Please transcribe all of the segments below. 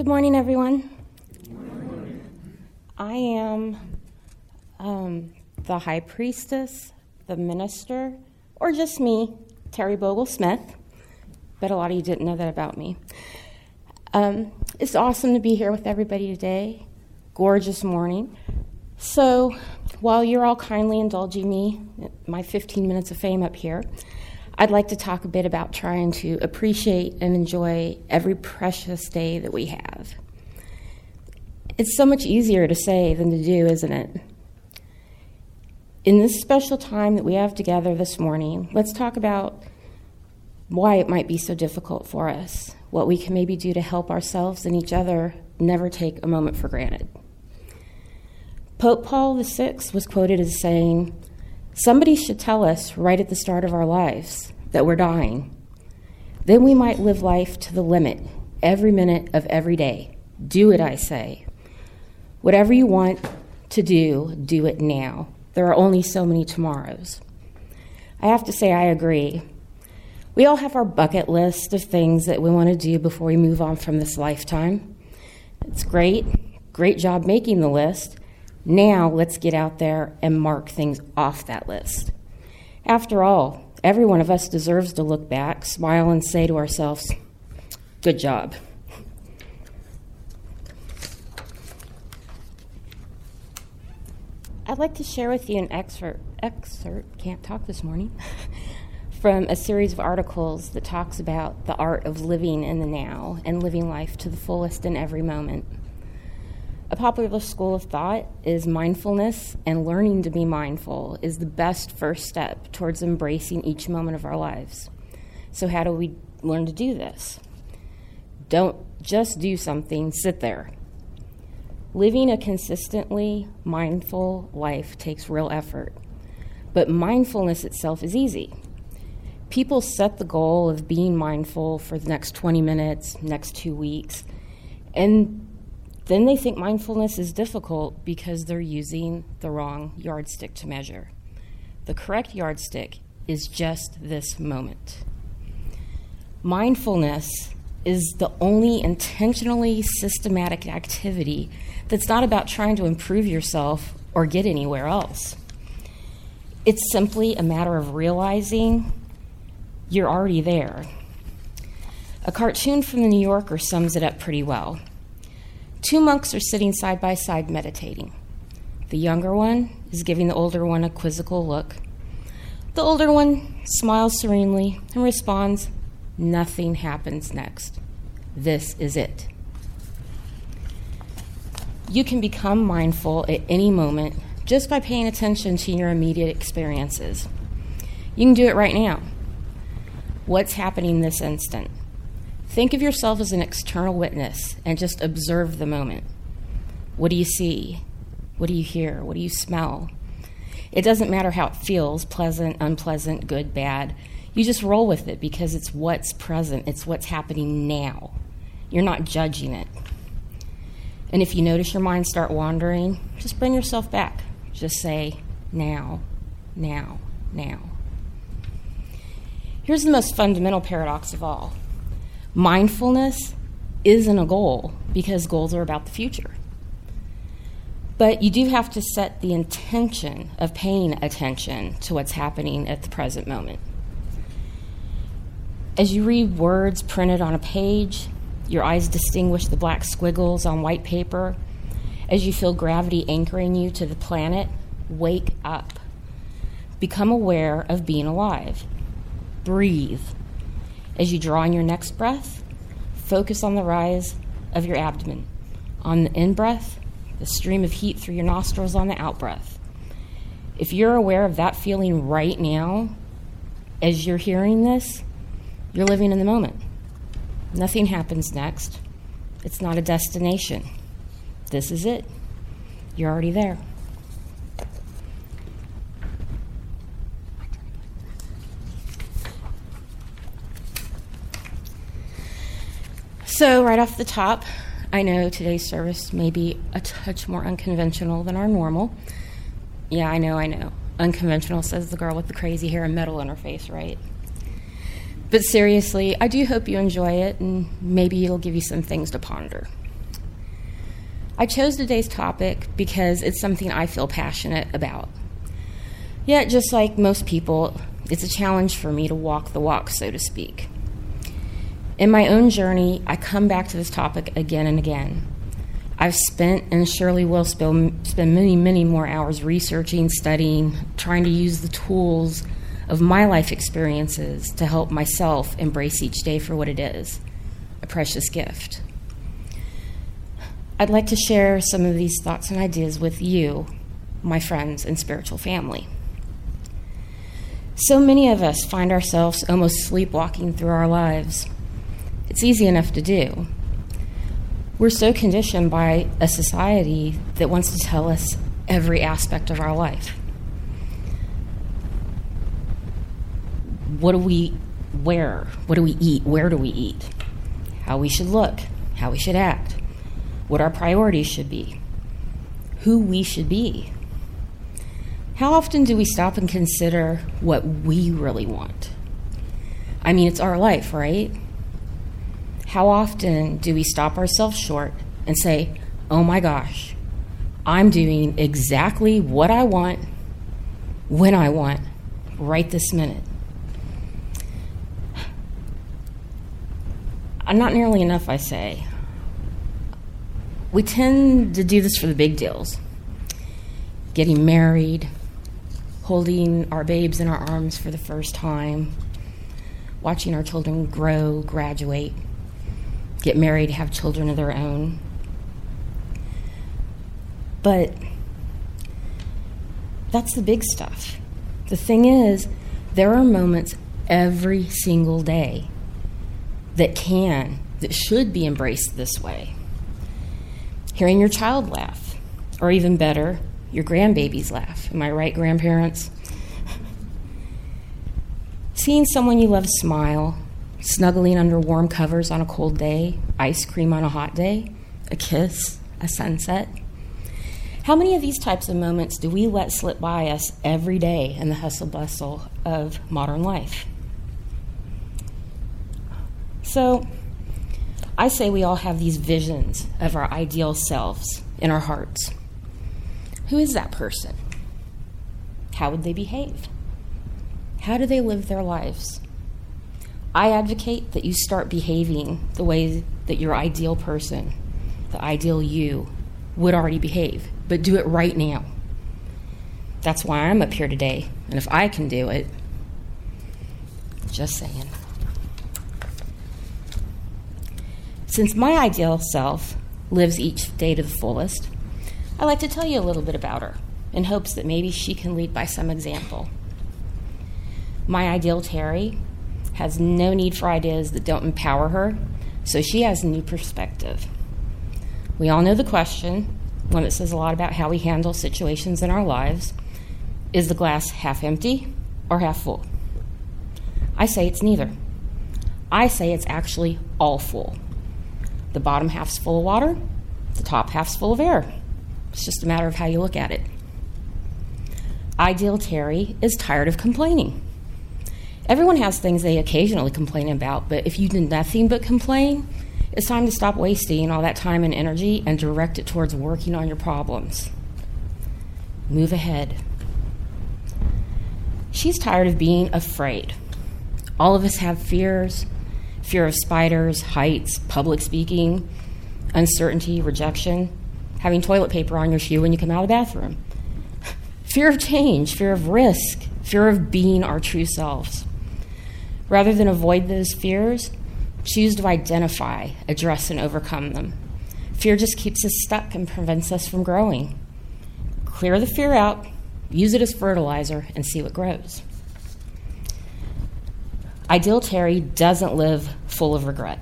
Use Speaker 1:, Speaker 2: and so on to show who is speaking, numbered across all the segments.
Speaker 1: Good morning, everyone. I am um, the high priestess, the minister, or just me, Terry Bogle Smith. Bet a lot of you didn't know that about me. Um, it's awesome to be here with everybody today. Gorgeous morning. So, while you're all kindly indulging me, my 15 minutes of fame up here, I'd like to talk a bit about trying to appreciate and enjoy every precious day that we have. It's so much easier to say than to do, isn't it? In this special time that we have together this morning, let's talk about why it might be so difficult for us, what we can maybe do to help ourselves and each other never take a moment for granted. Pope Paul VI was quoted as saying, Somebody should tell us right at the start of our lives that we're dying. Then we might live life to the limit, every minute of every day. Do it, I say. Whatever you want to do, do it now. There are only so many tomorrows. I have to say, I agree. We all have our bucket list of things that we want to do before we move on from this lifetime. It's great. Great job making the list. Now let's get out there and mark things off that list. After all, every one of us deserves to look back, smile, and say to ourselves, Good job. I'd like to share with you an excerpt, excerpt can't talk this morning, from a series of articles that talks about the art of living in the now and living life to the fullest in every moment. A popular school of thought is mindfulness, and learning to be mindful is the best first step towards embracing each moment of our lives. So, how do we learn to do this? Don't just do something, sit there. Living a consistently mindful life takes real effort, but mindfulness itself is easy. People set the goal of being mindful for the next 20 minutes, next two weeks, and then they think mindfulness is difficult because they're using the wrong yardstick to measure. The correct yardstick is just this moment. Mindfulness is the only intentionally systematic activity that's not about trying to improve yourself or get anywhere else. It's simply a matter of realizing you're already there. A cartoon from the New Yorker sums it up pretty well. Two monks are sitting side by side meditating. The younger one is giving the older one a quizzical look. The older one smiles serenely and responds, Nothing happens next. This is it. You can become mindful at any moment just by paying attention to your immediate experiences. You can do it right now. What's happening this instant? Think of yourself as an external witness and just observe the moment. What do you see? What do you hear? What do you smell? It doesn't matter how it feels pleasant, unpleasant, good, bad. You just roll with it because it's what's present, it's what's happening now. You're not judging it. And if you notice your mind start wandering, just bring yourself back. Just say, now, now, now. Here's the most fundamental paradox of all Mindfulness isn't a goal because goals are about the future. But you do have to set the intention of paying attention to what's happening at the present moment. As you read words printed on a page, your eyes distinguish the black squiggles on white paper. As you feel gravity anchoring you to the planet, wake up. Become aware of being alive. Breathe. As you draw in your next breath, focus on the rise of your abdomen. On the in breath, the stream of heat through your nostrils on the out breath. If you're aware of that feeling right now, as you're hearing this, you're living in the moment. Nothing happens next. It's not a destination. This is it. You're already there. So, right off the top, I know today's service may be a touch more unconventional than our normal. Yeah, I know, I know. Unconventional says the girl with the crazy hair and metal in her face, right? But seriously, I do hope you enjoy it and maybe it'll give you some things to ponder. I chose today's topic because it's something I feel passionate about. Yet, just like most people, it's a challenge for me to walk the walk, so to speak. In my own journey, I come back to this topic again and again. I've spent and surely will spend many, many more hours researching, studying, trying to use the tools of my life experiences to help myself embrace each day for what it is a precious gift. I'd like to share some of these thoughts and ideas with you, my friends and spiritual family. So many of us find ourselves almost sleepwalking through our lives. It's easy enough to do. We're so conditioned by a society that wants to tell us every aspect of our life. What do we wear? What do we eat? Where do we eat? How we should look? How we should act? What our priorities should be? Who we should be? How often do we stop and consider what we really want? I mean, it's our life, right? How often do we stop ourselves short and say, oh my gosh, I'm doing exactly what I want, when I want, right this minute? I'm not nearly enough, I say. We tend to do this for the big deals getting married, holding our babes in our arms for the first time, watching our children grow, graduate, get married, have children of their own. But that's the big stuff. The thing is, there are moments every single day that can, that should be embraced this way. Hearing your child laugh, or even better, your grandbabies laugh. Am I right, grandparents? Seeing someone you love smile, snuggling under warm covers on a cold day, ice cream on a hot day, a kiss, a sunset. How many of these types of moments do we let slip by us every day in the hustle bustle of modern life? So, I say we all have these visions of our ideal selves in our hearts. Who is that person? How would they behave? How do they live their lives? I advocate that you start behaving the way that your ideal person, the ideal you, would already behave, but do it right now. That's why I'm up here today, and if I can do it, just saying. Since my ideal self lives each day to the fullest, I'd like to tell you a little bit about her in hopes that maybe she can lead by some example. My ideal Terry has no need for ideas that don't empower her, so she has a new perspective. We all know the question, one that says a lot about how we handle situations in our lives is the glass half empty or half full? I say it's neither. I say it's actually all full. The bottom half's full of water, the top half's full of air. It's just a matter of how you look at it. Ideal Terry is tired of complaining. Everyone has things they occasionally complain about, but if you do nothing but complain, it's time to stop wasting all that time and energy and direct it towards working on your problems. Move ahead. She's tired of being afraid. All of us have fears fear of spiders, heights, public speaking, uncertainty, rejection having toilet paper on your shoe when you come out of the bathroom. Fear of change, fear of risk, fear of being our true selves. Rather than avoid those fears, choose to identify, address, and overcome them. Fear just keeps us stuck and prevents us from growing. Clear the fear out, use it as fertilizer, and see what grows. Ideal Terry doesn't live full of regret.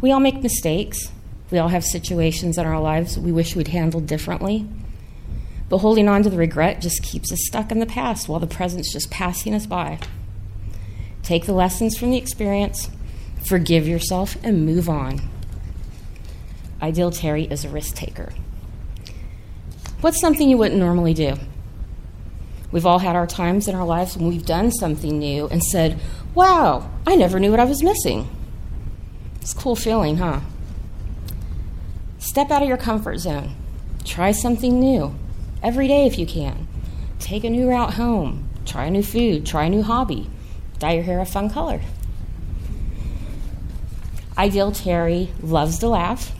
Speaker 1: We all make mistakes, we all have situations in our lives we wish we'd handled differently. But holding on to the regret just keeps us stuck in the past while the present's just passing us by. Take the lessons from the experience, forgive yourself, and move on. Ideal Terry is a risk taker. What's something you wouldn't normally do? We've all had our times in our lives when we've done something new and said, Wow, I never knew what I was missing. It's a cool feeling, huh? Step out of your comfort zone. Try something new every day if you can. Take a new route home. Try a new food. Try a new hobby. Dye your hair a fun color. Ideal Terry loves to laugh,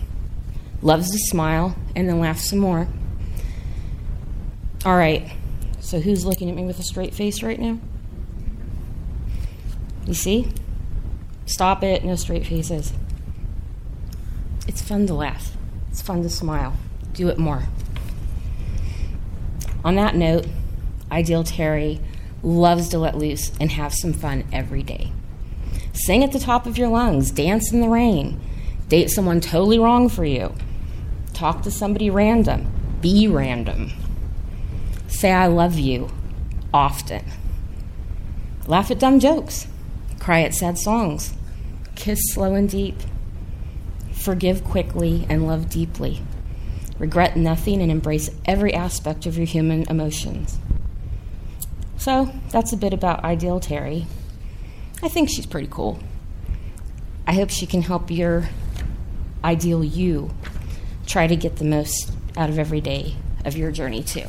Speaker 1: loves to smile, and then laugh some more. All right, so who's looking at me with a straight face right now? You see? Stop it, no straight faces. It's fun to laugh, it's fun to smile. Do it more. On that note, Ideal Terry loves to let loose and have some fun every day. Sing at the top of your lungs, dance in the rain, date someone totally wrong for you, talk to somebody random, be random, say I love you often, laugh at dumb jokes, cry at sad songs, kiss slow and deep, forgive quickly and love deeply, regret nothing and embrace every aspect of your human emotions. So that's a bit about Ideal Terry. I think she's pretty cool. I hope she can help your ideal you try to get the most out of every day of your journey, too.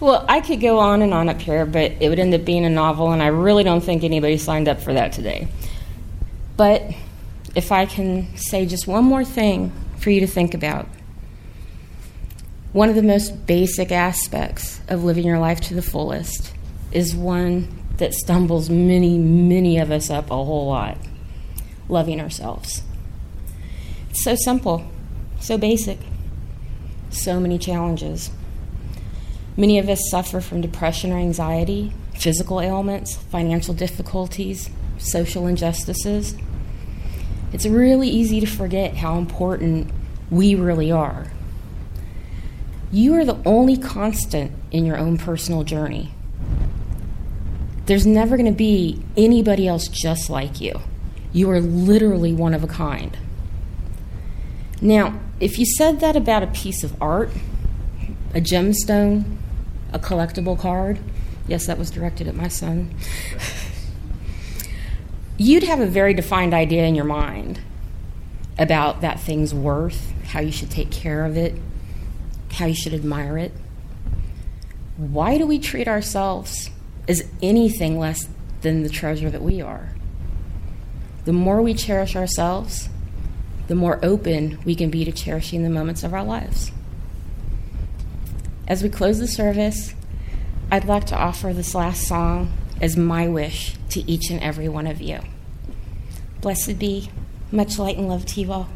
Speaker 1: Well, I could go on and on up here, but it would end up being a novel, and I really don't think anybody signed up for that today. But if I can say just one more thing for you to think about one of the most basic aspects of living your life to the fullest is one that stumbles many, many of us up a whole lot loving ourselves. It's so simple, so basic, so many challenges. Many of us suffer from depression or anxiety, physical ailments, financial difficulties, social injustices. It's really easy to forget how important we really are you are the only constant in your own personal journey. There's never going to be anybody else just like you. You are literally one of a kind. Now, if you said that about a piece of art, a gemstone, a collectible card, yes, that was directed at my son, you'd have a very defined idea in your mind about that thing's worth, how you should take care of it, how you should admire it. Why do we treat ourselves as anything less than the treasure that we are? The more we cherish ourselves, the more open we can be to cherishing the moments of our lives. As we close the service, I'd like to offer this last song as my wish to each and every one of you. Blessed be, much light and love to you all.